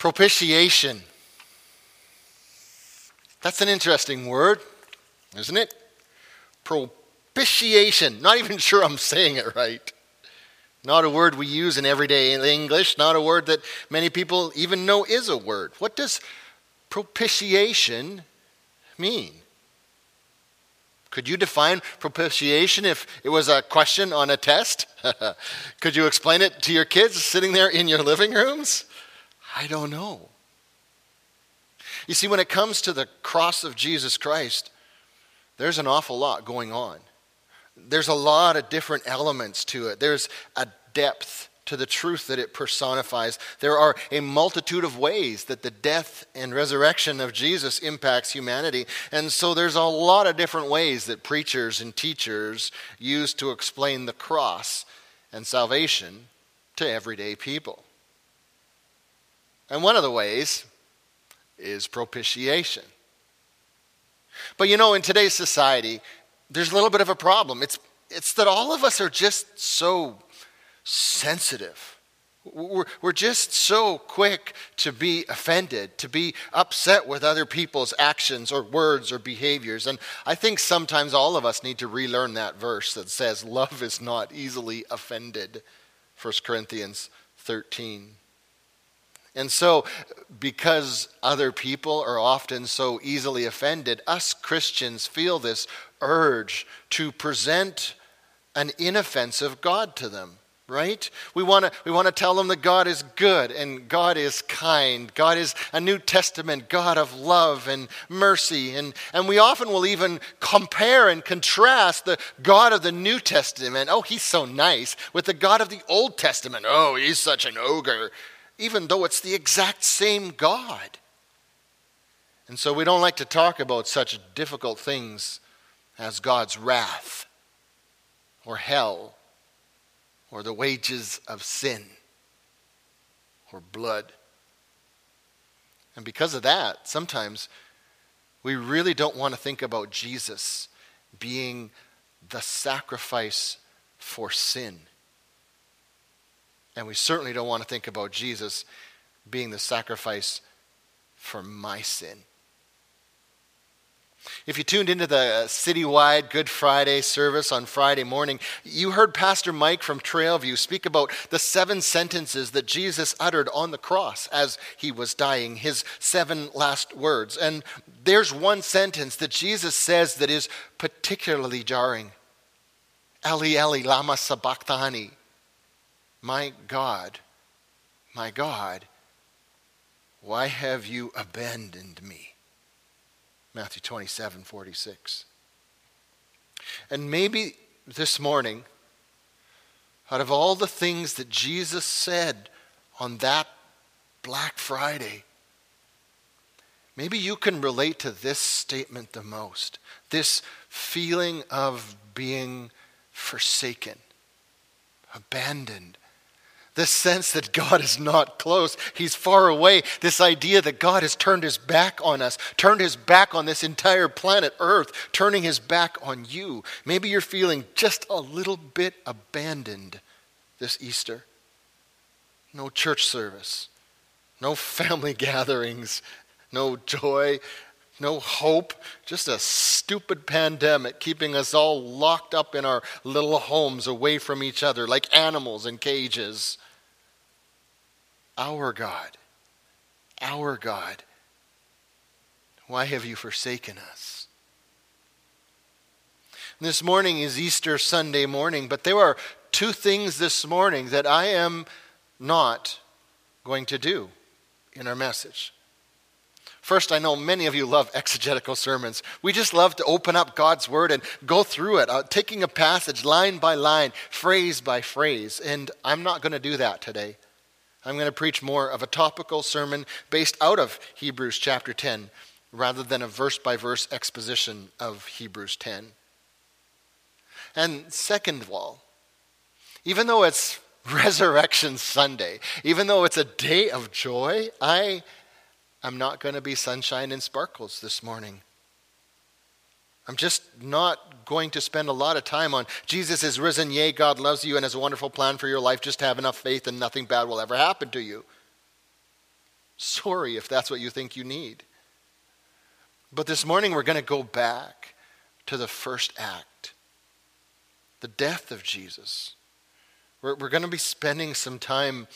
Propitiation. That's an interesting word, isn't it? Propitiation. Not even sure I'm saying it right. Not a word we use in everyday English, not a word that many people even know is a word. What does propitiation mean? Could you define propitiation if it was a question on a test? Could you explain it to your kids sitting there in your living rooms? I don't know. You see, when it comes to the cross of Jesus Christ, there's an awful lot going on. There's a lot of different elements to it. There's a depth to the truth that it personifies. There are a multitude of ways that the death and resurrection of Jesus impacts humanity. And so there's a lot of different ways that preachers and teachers use to explain the cross and salvation to everyday people. And one of the ways is propitiation. But you know, in today's society, there's a little bit of a problem. It's, it's that all of us are just so sensitive. We're, we're just so quick to be offended, to be upset with other people's actions or words or behaviors. And I think sometimes all of us need to relearn that verse that says, Love is not easily offended. 1 Corinthians 13. And so, because other people are often so easily offended, us Christians feel this urge to present an inoffensive God to them right? We want to we want to tell them that God is good and God is kind. God is a New Testament God of love and mercy and and we often will even compare and contrast the God of the New Testament. Oh, he's so nice with the God of the Old Testament. Oh, he's such an ogre even though it's the exact same God. And so we don't like to talk about such difficult things as God's wrath or hell or the wages of sin or blood. And because of that, sometimes we really don't want to think about Jesus being the sacrifice for sin. And we certainly don't want to think about Jesus being the sacrifice for my sin. If you tuned into the citywide Good Friday service on Friday morning, you heard Pastor Mike from Trailview speak about the seven sentences that Jesus uttered on the cross as he was dying, his seven last words. And there's one sentence that Jesus says that is particularly jarring Eli, Eli, Lama Sabachthani. My God, my God, why have you abandoned me? Matthew 27 46. And maybe this morning, out of all the things that Jesus said on that Black Friday, maybe you can relate to this statement the most this feeling of being forsaken, abandoned, this sense that God is not close, He's far away. This idea that God has turned His back on us, turned His back on this entire planet Earth, turning His back on you. Maybe you're feeling just a little bit abandoned this Easter. No church service, no family gatherings, no joy, no hope, just a stupid pandemic keeping us all locked up in our little homes away from each other like animals in cages. Our God, our God, why have you forsaken us? This morning is Easter Sunday morning, but there are two things this morning that I am not going to do in our message. First, I know many of you love exegetical sermons. We just love to open up God's Word and go through it, uh, taking a passage line by line, phrase by phrase. And I'm not going to do that today. I'm going to preach more of a topical sermon based out of Hebrews chapter 10 rather than a verse by verse exposition of Hebrews 10. And second of all, even though it's Resurrection Sunday, even though it's a day of joy, I I'm not going to be sunshine and sparkles this morning. I'm just not going to spend a lot of time on Jesus is risen, yea, God loves you and has a wonderful plan for your life. Just have enough faith and nothing bad will ever happen to you. Sorry if that's what you think you need. But this morning we're going to go back to the first act the death of Jesus. We're, we're going to be spending some time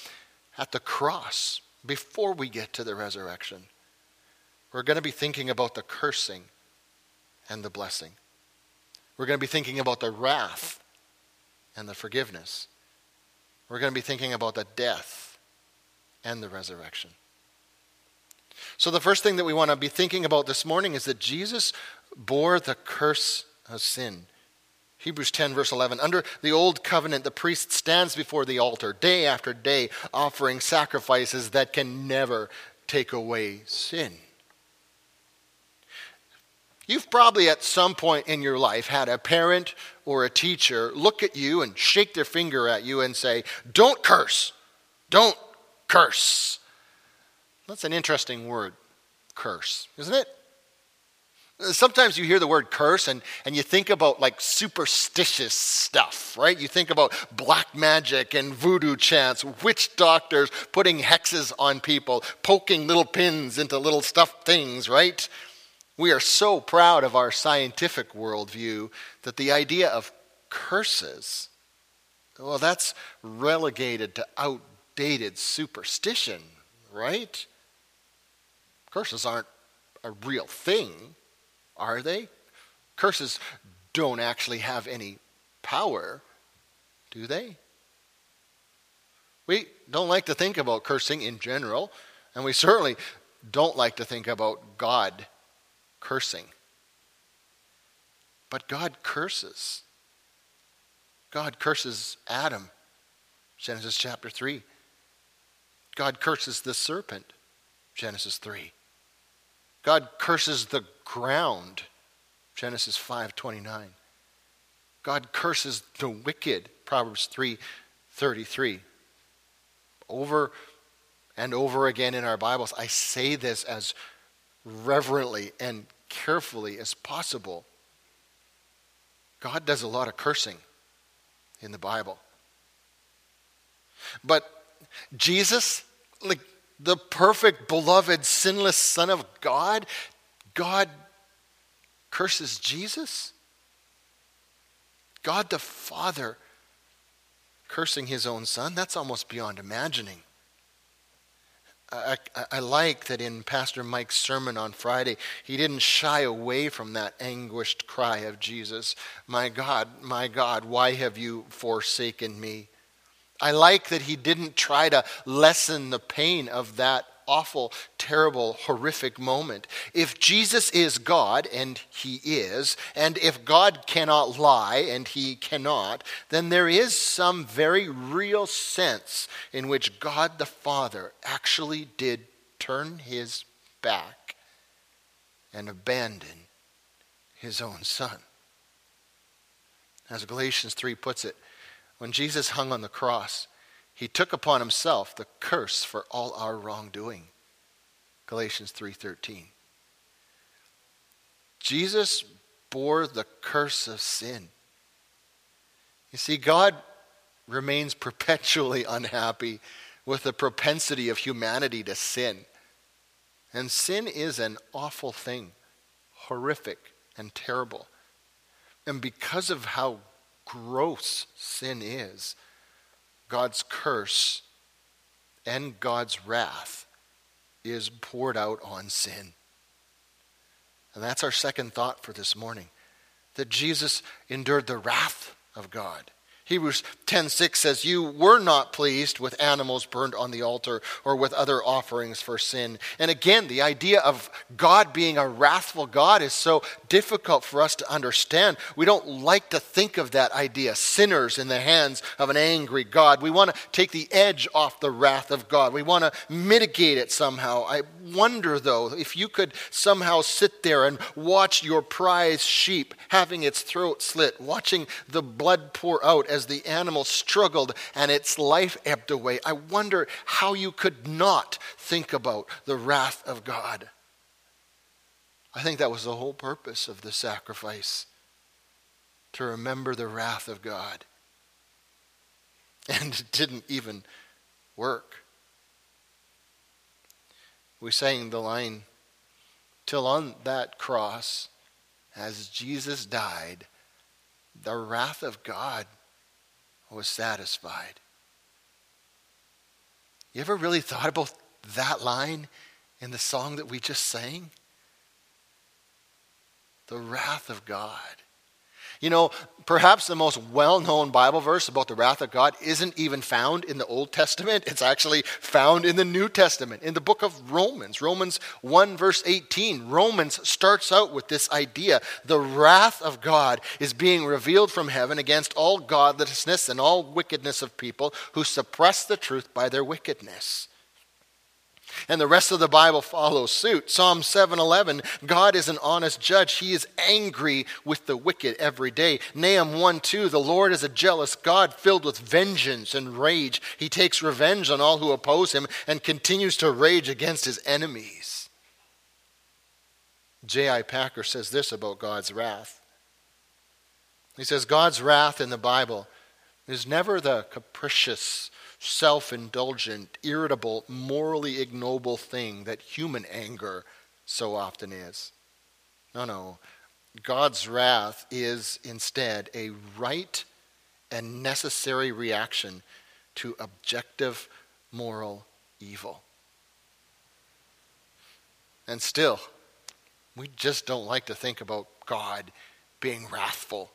at the cross before we get to the resurrection. We're going to be thinking about the cursing and the blessing. We're going to be thinking about the wrath and the forgiveness. We're going to be thinking about the death and the resurrection. So, the first thing that we want to be thinking about this morning is that Jesus bore the curse of sin. Hebrews 10, verse 11. Under the old covenant, the priest stands before the altar day after day, offering sacrifices that can never take away sin. You've probably at some point in your life had a parent or a teacher look at you and shake their finger at you and say, Don't curse. Don't curse. That's an interesting word, curse, isn't it? Uh, sometimes you hear the word curse and, and you think about like superstitious stuff, right? You think about black magic and voodoo chants, witch doctors putting hexes on people, poking little pins into little stuffed things, right? We are so proud of our scientific worldview that the idea of curses, well, that's relegated to outdated superstition, right? Curses aren't a real thing, are they? Curses don't actually have any power, do they? We don't like to think about cursing in general, and we certainly don't like to think about God cursing. But God curses. God curses Adam, Genesis chapter 3. God curses the serpent, Genesis 3. God curses the ground, Genesis 5:29. God curses the wicked, Proverbs 3:33. Over and over again in our Bibles, I say this as reverently and carefully as possible. God does a lot of cursing in the Bible. But Jesus, like the perfect, beloved, sinless Son of God, God curses Jesus? God the Father cursing his own Son? That's almost beyond imagining. I, I, I, like that in Pastor Mike's sermon on Friday, he didn't shy away from that anguished cry of Jesus My God, my God, why have you forsaken me? I like that he didn't try to lessen the pain of that awful, terrible, horrific moment. If Jesus is God, and he is, and if God cannot lie, and he cannot, then there is some very real sense in which God the Father actually did turn his back and abandon his own Son. As Galatians 3 puts it, when Jesus hung on the cross, he took upon himself the curse for all our wrongdoing. Galatians 3:13. Jesus bore the curse of sin. You see God remains perpetually unhappy with the propensity of humanity to sin. And sin is an awful thing, horrific and terrible. And because of how gross sin is, God's curse and God's wrath is poured out on sin. And that's our second thought for this morning that Jesus endured the wrath of God Hebrews 10:6 says you were not pleased with animals burned on the altar or with other offerings for sin. And again, the idea of God being a wrathful God is so difficult for us to understand. We don't like to think of that idea, sinners in the hands of an angry God. We want to take the edge off the wrath of God. We want to mitigate it somehow. I wonder though if you could somehow sit there and watch your prize sheep having its throat slit, watching the blood pour out as the animal struggled and its life ebbed away, I wonder how you could not think about the wrath of God. I think that was the whole purpose of the sacrifice to remember the wrath of God. And it didn't even work. We sang the line, Till on that cross, as Jesus died, the wrath of God was satisfied. You ever really thought about that line in the song that we just sang? The wrath of God. You know, perhaps the most well known Bible verse about the wrath of God isn't even found in the Old Testament. It's actually found in the New Testament, in the book of Romans. Romans 1, verse 18. Romans starts out with this idea the wrath of God is being revealed from heaven against all godlessness and all wickedness of people who suppress the truth by their wickedness. And the rest of the Bible follows suit. Psalm 7:11, God is an honest judge. He is angry with the wicked every day. Nahum 1:2, the Lord is a jealous God filled with vengeance and rage. He takes revenge on all who oppose him and continues to rage against his enemies. J.I. Packer says this about God's wrath. He says God's wrath in the Bible is never the capricious self indulgent, irritable, morally ignoble thing that human anger so often is. No, no. God's wrath is instead a right and necessary reaction to objective moral evil. And still, we just don't like to think about God being wrathful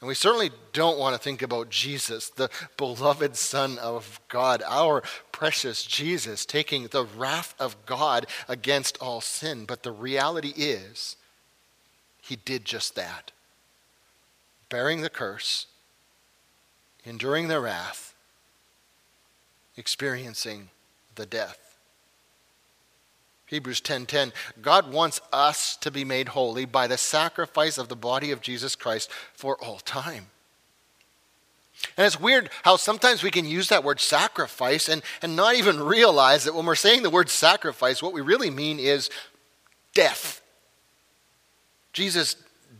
and we certainly don't want to think about Jesus, the beloved Son of God, our precious Jesus, taking the wrath of God against all sin. But the reality is, he did just that. Bearing the curse, enduring the wrath, experiencing the death. Hebrews 10:10 God wants us to be made holy by the sacrifice of the body of Jesus Christ for all time. And it's weird how sometimes we can use that word sacrifice and, and not even realize that when we're saying the word sacrifice, what we really mean is death. Jesus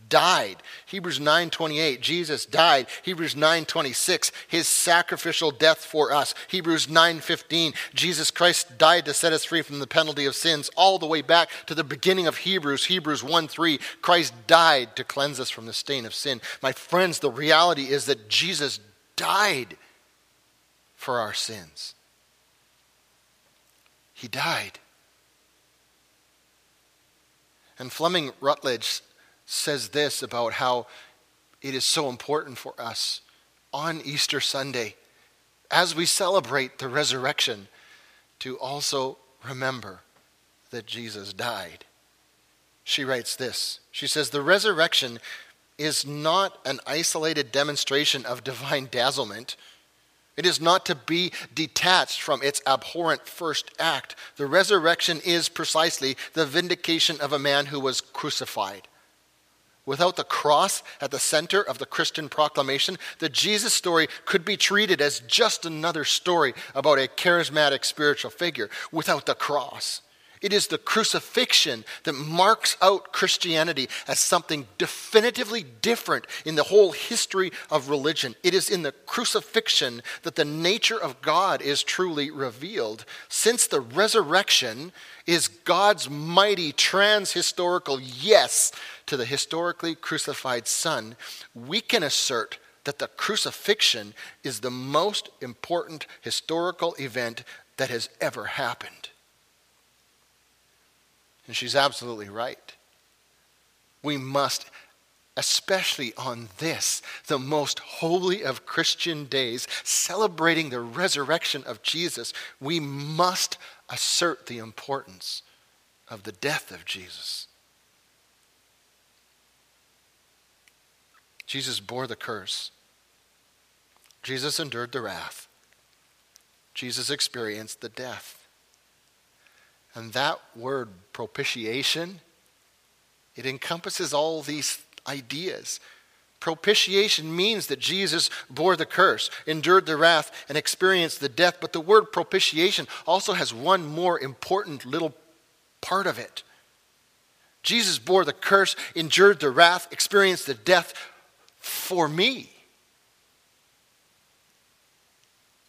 died. Hebrews 9:28, Jesus died. Hebrews 9:26, his sacrificial death for us. Hebrews 9:15, Jesus Christ died to set us free from the penalty of sins all the way back to the beginning of Hebrews, Hebrews 1:3, Christ died to cleanse us from the stain of sin. My friends, the reality is that Jesus died for our sins. He died. And Fleming Rutledge says this about how it is so important for us on Easter Sunday, as we celebrate the resurrection, to also remember that Jesus died. She writes this She says, The resurrection is not an isolated demonstration of divine dazzlement. It is not to be detached from its abhorrent first act. The resurrection is precisely the vindication of a man who was crucified without the cross at the center of the Christian proclamation, the Jesus story could be treated as just another story about a charismatic spiritual figure without the cross. It is the crucifixion that marks out Christianity as something definitively different in the whole history of religion. It is in the crucifixion that the nature of God is truly revealed. Since the resurrection is God's mighty trans-historical yes to the historically crucified Son, we can assert that the crucifixion is the most important historical event that has ever happened. And she's absolutely right. We must, especially on this, the most holy of Christian days, celebrating the resurrection of Jesus, we must assert the importance of the death of Jesus. Jesus bore the curse. Jesus endured the wrath. Jesus experienced the death. And that word propitiation, it encompasses all these ideas. Propitiation means that Jesus bore the curse, endured the wrath, and experienced the death. But the word propitiation also has one more important little part of it. Jesus bore the curse, endured the wrath, experienced the death for me.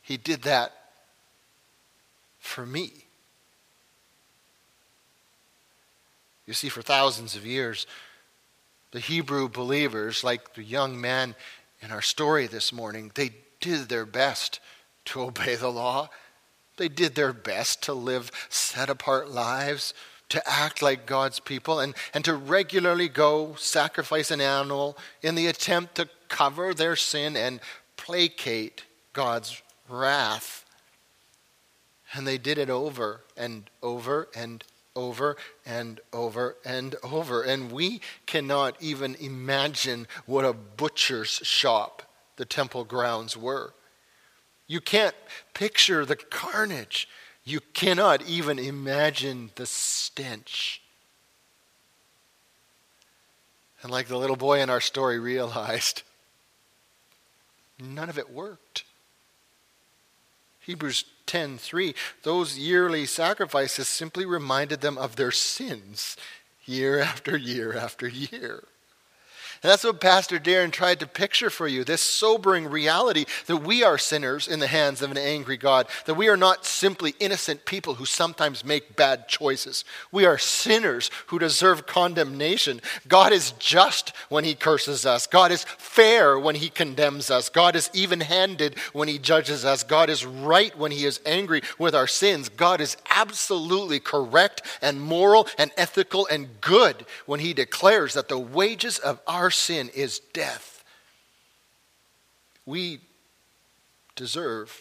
He did that for me. You see, for thousands of years, the Hebrew believers, like the young man in our story this morning, they did their best to obey the law. They did their best to live set apart lives, to act like God's people, and, and to regularly go sacrifice an animal in the attempt to cover their sin and placate God's wrath. And they did it over and over and over and over and over. And we cannot even imagine what a butcher's shop the temple grounds were. You can't picture the carnage. You cannot even imagine the stench. And like the little boy in our story realized, none of it worked. Hebrews 10:3 those yearly sacrifices simply reminded them of their sins year after year after year. And that's what Pastor Darren tried to picture for you this sobering reality that we are sinners in the hands of an angry God, that we are not simply innocent people who sometimes make bad choices. We are sinners who deserve condemnation. God is just when he curses us, God is fair when he condemns us, God is even handed when he judges us, God is right when he is angry with our sins. God is absolutely correct and moral and ethical and good when he declares that the wages of our our sin is death. We deserve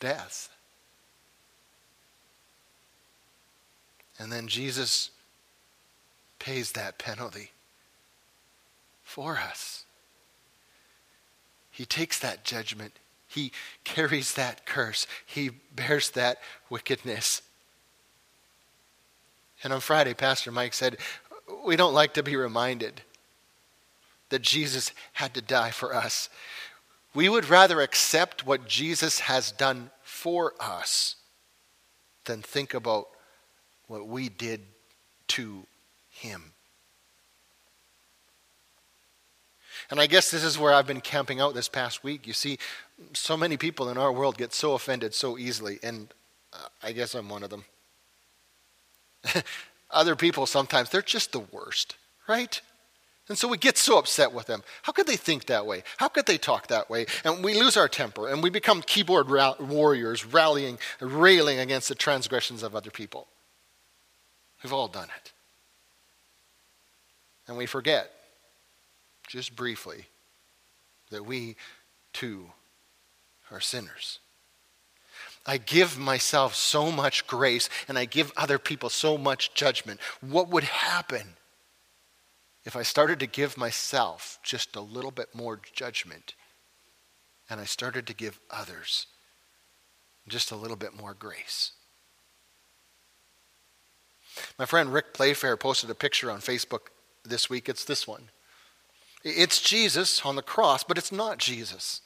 death. And then Jesus pays that penalty for us. He takes that judgment. He carries that curse. He bears that wickedness. And on Friday, Pastor Mike said, we don't like to be reminded that Jesus had to die for us. We would rather accept what Jesus has done for us than think about what we did to him. And I guess this is where I've been camping out this past week. You see, so many people in our world get so offended so easily, and uh, I guess I'm one of them. other people sometimes, they're just the worst, right? And so we get so upset with them. How could they think that way? How could they talk that way? And we lose our temper and we become keyboard ra- warriors, rallying, railing against the transgressions of other people. We've all done it. And we forget, just briefly, that we too are sinners. I give myself so much grace and I give other people so much judgment. What would happen if I started to give myself just a little bit more judgment and I started to give others just a little bit more grace? My friend Rick Playfair posted a picture on Facebook this week. It's this one. It's Jesus on the cross, but it's not Jesus.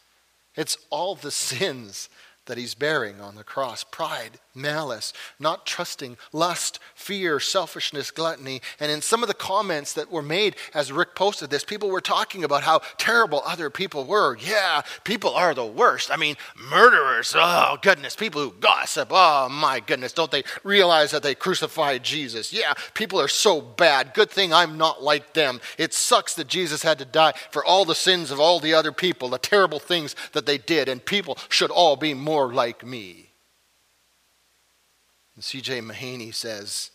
It's all the sins that he's bearing on the cross pride, malice, not trusting, lust, fear, selfishness, gluttony. And in some of the comments that were made as Rick posted this, people were talking about how terrible other people were. Yeah, people are the worst. I mean, murderers, oh goodness, people who gossip, oh my goodness, don't they realize that they crucified Jesus? Yeah, people are so bad. Good thing I'm not like them. It sucks that Jesus had to die for all the sins of all the other people, the terrible things that they did, and people should all be more more like me. And C.J. Mahaney says,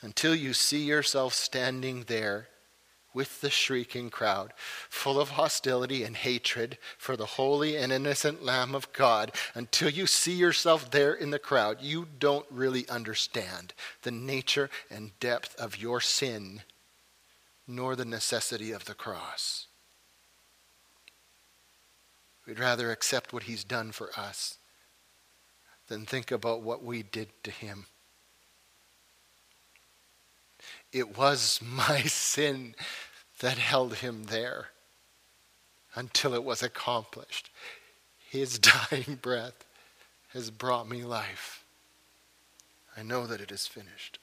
until you see yourself standing there with the shrieking crowd, full of hostility and hatred for the holy and innocent Lamb of God, until you see yourself there in the crowd, you don't really understand the nature and depth of your sin, nor the necessity of the cross. We'd rather accept what he's done for us than think about what we did to him. It was my sin that held him there until it was accomplished. His dying breath has brought me life. I know that it is finished.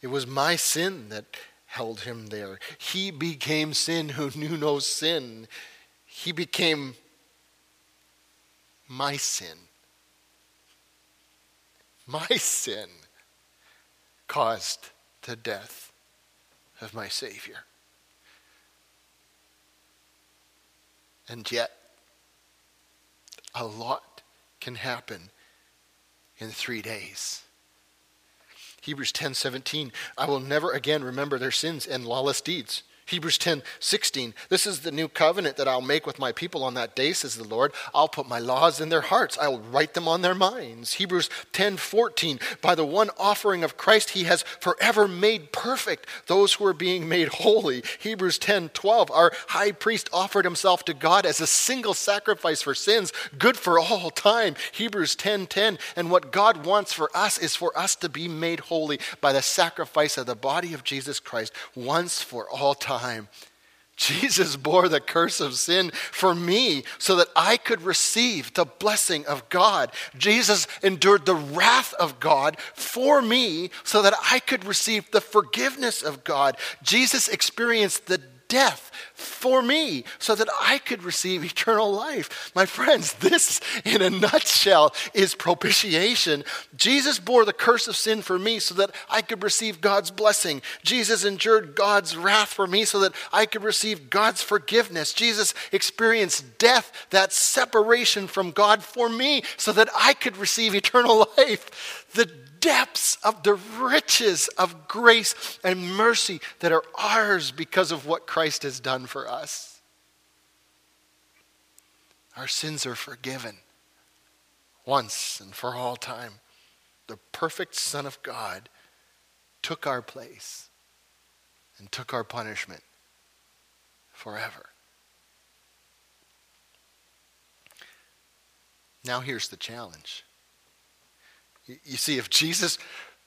It was my sin that held him there. He became sin who knew no sin he became my sin. My sin caused the death of my Savior. And yet, a lot can happen in three days. Hebrews 10 17, I will never again remember their sins and lawless deeds. Hebrews 10 16. This is the new covenant that I'll make with my people on that day, says the Lord. I'll put my laws in their hearts, I'll write them on their minds. Hebrews 10 14. By the one offering of Christ, he has forever made perfect those who are being made holy. Hebrews 10 12. Our high priest offered himself to God as a single sacrifice for sins, good for all time. Hebrews 10 10. And what God wants for us is for us to be made holy by the sacrifice of the body of Jesus Christ once for all time time. Jesus bore the curse of sin for me so that I could receive the blessing of God. Jesus endured the wrath of God for me so that I could receive the forgiveness of God. Jesus experienced the death for me so that I could receive eternal life. My friends, this in a nutshell is propitiation. Jesus bore the curse of sin for me so that I could receive God's blessing. Jesus endured God's wrath for me so that I could receive God's forgiveness. Jesus experienced death, that separation from God for me so that I could receive eternal life. The depths of the riches of grace and mercy that are ours because of what Christ has done for us. Our sins are forgiven once and for all time. The perfect Son of God took our place and took our punishment forever. Now, here's the challenge you see, if Jesus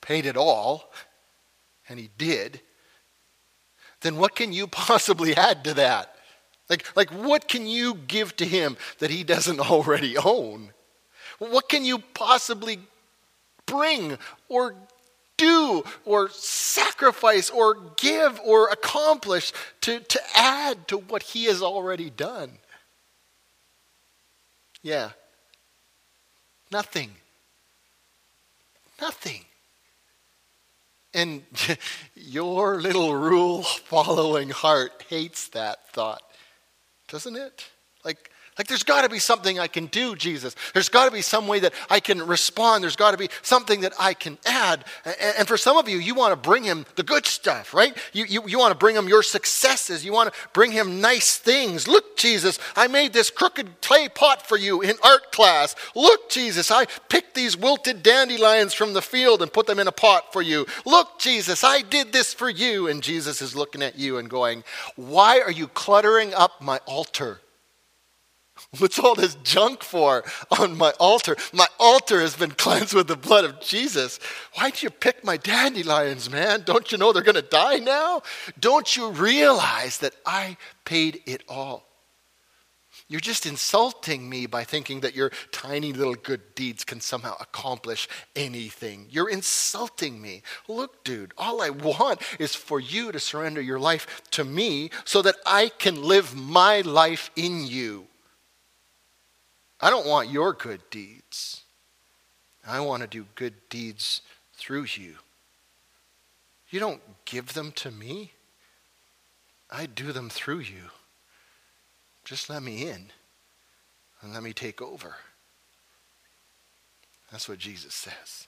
paid it all, and he did, then what can you possibly add to that? Like, like what can you give to him that he doesn't already own? What can you possibly bring or do or sacrifice or give or accomplish to, to add to what he has already done? Yeah, nothing. Nothing. And your little rule following heart hates that thought, doesn't it? Like, like, there's got to be something I can do, Jesus. There's got to be some way that I can respond. There's got to be something that I can add. And for some of you, you want to bring him the good stuff, right? You, you, you want to bring him your successes. You want to bring him nice things. Look, Jesus, I made this crooked clay pot for you in art class. Look, Jesus, I picked these wilted dandelions from the field and put them in a pot for you. Look, Jesus, I did this for you. And Jesus is looking at you and going, Why are you cluttering up my altar? What's all this junk for on my altar? My altar has been cleansed with the blood of Jesus. Why'd you pick my dandelions, man? Don't you know they're going to die now? Don't you realize that I paid it all? You're just insulting me by thinking that your tiny little good deeds can somehow accomplish anything. You're insulting me. Look, dude, all I want is for you to surrender your life to me so that I can live my life in you. I don't want your good deeds. I want to do good deeds through you. You don't give them to me, I do them through you. Just let me in and let me take over. That's what Jesus says.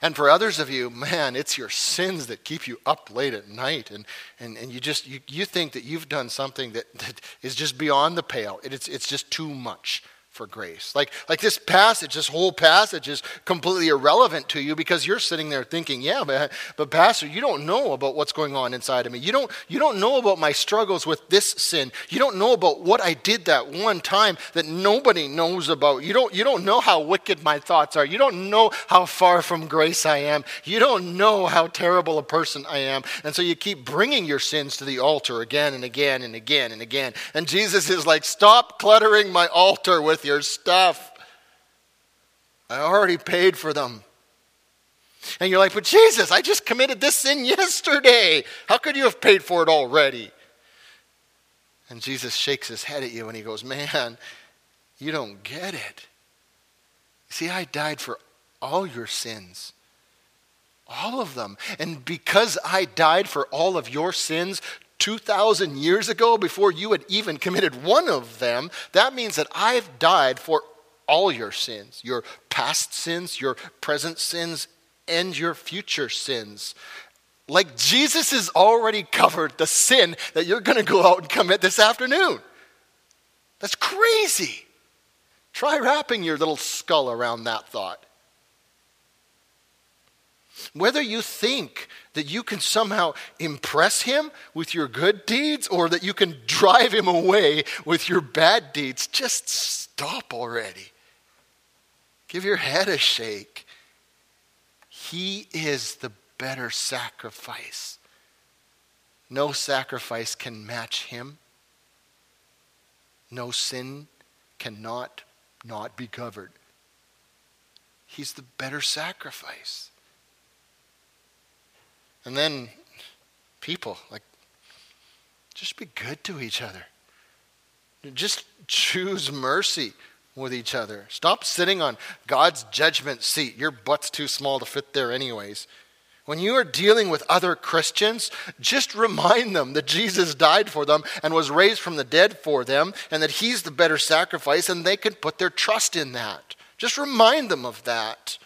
And for others of you, man, it's your sins that keep you up late at night. And, and, and you just you, you think that you've done something that, that is just beyond the pale. It's, it's just too much for grace. Like, like this passage, this whole passage is completely irrelevant to you because you're sitting there thinking, yeah, but, but Pastor, you don't know about what's going on inside of me. You don't, you don't know about my struggles with this sin. You don't know about what I did that one time that nobody knows about. You don't, you don't know how wicked my thoughts are. You don't know how far from grace I am. You don't know how terrible a person I am. And so you keep bringing your sins to the altar again and again and again and again. And Jesus is like, stop cluttering my altar your stuff. I already paid for them. And you're like, but Jesus, I just committed this sin yesterday. How could you have paid for it already? And Jesus shakes his head at you and he goes, Man, you don't get it. See, I died for all your sins All of them. And because I died for all of your sins 2,000 years ago, before you had even committed one of them, that means that I've died for all your sins your past sins, your present sins, and your future sins. Like Jesus has already covered the sin that you're going to go out and commit this afternoon. That's crazy. Try wrapping your little skull around that thought. Whether you think that you can somehow impress him with your good deeds or that you can drive him away with your bad deeds, just stop already. Give your head a shake. He is the better sacrifice. No sacrifice can match him. No sin cannot not be covered. He's the better sacrifice. And then people, like, just be good to each other. Just choose mercy with each other. Stop sitting on God's judgment seat. Your butt's too small to fit there, anyways. When you are dealing with other Christians, just remind them that Jesus died for them and was raised from the dead for them, and that He's the better sacrifice, and they can put their trust in that. Just remind them of that.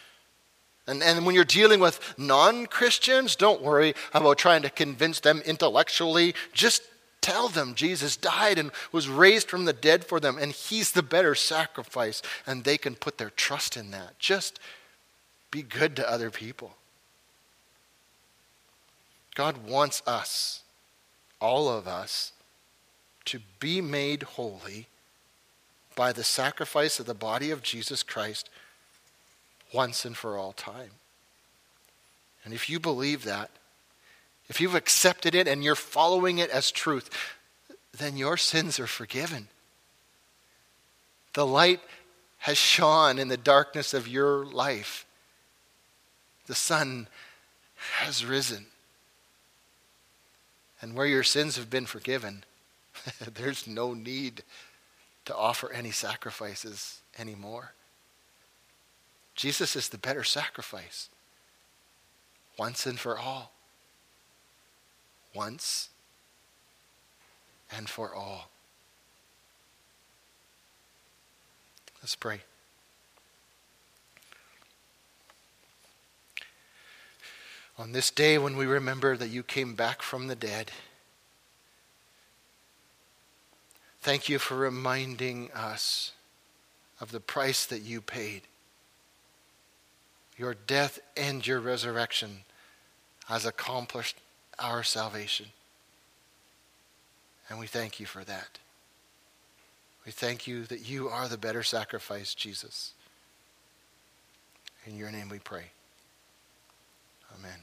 And, and when you're dealing with non Christians, don't worry about trying to convince them intellectually. Just tell them Jesus died and was raised from the dead for them, and He's the better sacrifice, and they can put their trust in that. Just be good to other people. God wants us, all of us, to be made holy by the sacrifice of the body of Jesus Christ once and for all time. And if you believe that, if you've accepted it and you're following it as truth, then your sins are forgiven. The light has shone in the darkness of your life. The sun has risen. And where your sins have been forgiven, there's no need to offer any sacrifices anymore. Jesus is the better sacrifice once and for all. Once and for all. Let's pray. On this day when we remember that you came back from the dead, thank you for reminding us of the price that you paid. Your death and your resurrection has accomplished our salvation. And we thank you for that. We thank you that you are the better sacrifice, Jesus. In your name we pray. Amen.